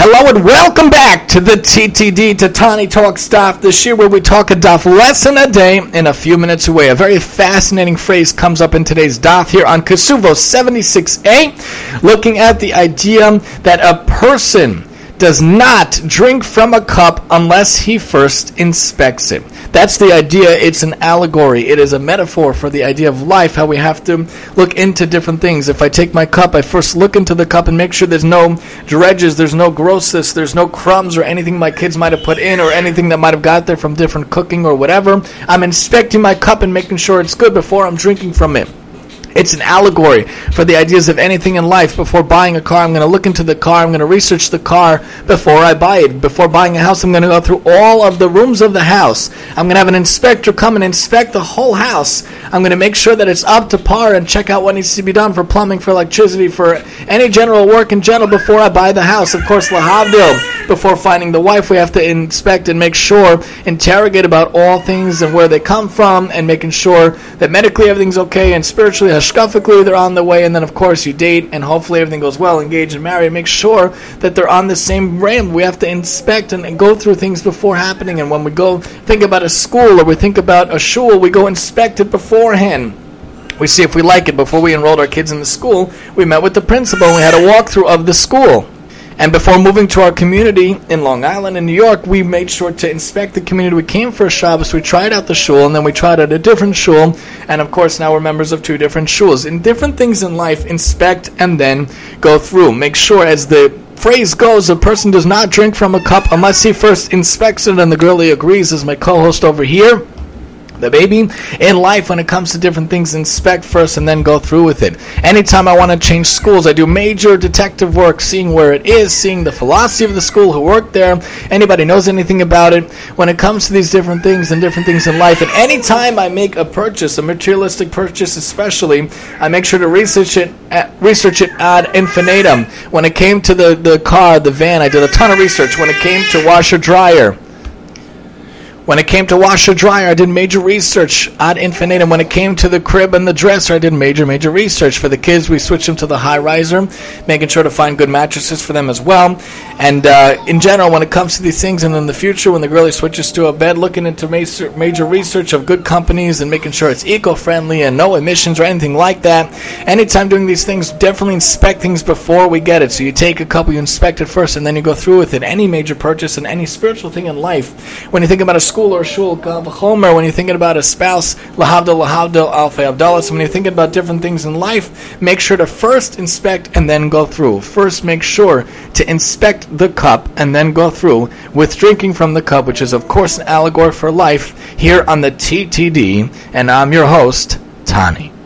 Hello and welcome back to the TTD Tatani Talk Stuff, the year where we talk a daf lesson a day in a few minutes away. A very fascinating phrase comes up in today's daf here on Kesuvo 76a, looking at the idea that a person does not drink from a cup unless he first inspects it. That's the idea. It's an allegory. It is a metaphor for the idea of life, how we have to look into different things. If I take my cup, I first look into the cup and make sure there's no dredges, there's no grossness, there's no crumbs or anything my kids might have put in or anything that might have got there from different cooking or whatever. I'm inspecting my cup and making sure it's good before I'm drinking from it. It's an allegory for the ideas of anything in life. Before buying a car, I'm going to look into the car. I'm going to research the car before I buy it. Before buying a house, I'm going to go through all of the rooms of the house. I'm going to have an inspector come and inspect the whole house. I'm going to make sure that it's up to par and check out what needs to be done for plumbing, for electricity, for any general work in general before I buy the house. Of course, lahavdil. Before finding the wife, we have to inspect and make sure, interrogate about all things and where they come from, and making sure that medically everything's okay and spiritually hashkafically they're on the way, and then of course you date, and hopefully everything goes well, engage and marry. And Make sure that they're on the same ram. We have to inspect and, and, go through things before happening, and when we go think about a school or we think about a shul, we go inspect it beforehand. We see if we like it before we enrolled our kids in the school. We met with the principal and we had a walkthrough of the school. And before moving to our community in Long Island in New York, we made sure to inspect the community. We came for a Shabbos, we tried out the shul, and then we tried out a different shul. And of course, now we're members of two different shuls. In different things in life, inspect and then go through. Make sure, as the phrase goes, a person does not drink from a cup unless he first inspects it, and the girl he agrees, as my co host over here the baby in life when it comes to different things inspect first and then go through with it. Anytime i want to change schools i do major detective work seeing where it is seeing the philosophy of the school who worked there. Anybody knows anything about it. When it comes to these different things and different things in life and anytime i make a purchase a materialistic purchase especially i make sure to research it at, research it ad infinitum. When it came to the, the car the van i did a ton of research. When it came to washer dryer when it came to washer dryer, I did major research ad infinitum. When it came to the crib and the dresser, I did major, major research. For the kids, we switched them to the high riser, making sure to find good mattresses for them as well. And uh, in general, when it comes to these things, and in the future, when the girlie switches to a bed, looking into major, major research of good companies and making sure it's eco friendly and no emissions or anything like that. Anytime doing these things, definitely inspect things before we get it. So you take a couple, you inspect it first, and then you go through with it. Any major purchase and any spiritual thing in life, when you think about a school, or shul, Homer, when you're thinking about a spouse, lahavdil, lahavdil, alfei havdalos. So when you're thinking about different things in life, make sure to first inspect and then go through. First, make sure to inspect the cup and then go through with drinking from the cup, which is, of course, an allegory for life here on the TTD. And I'm your host, Tani.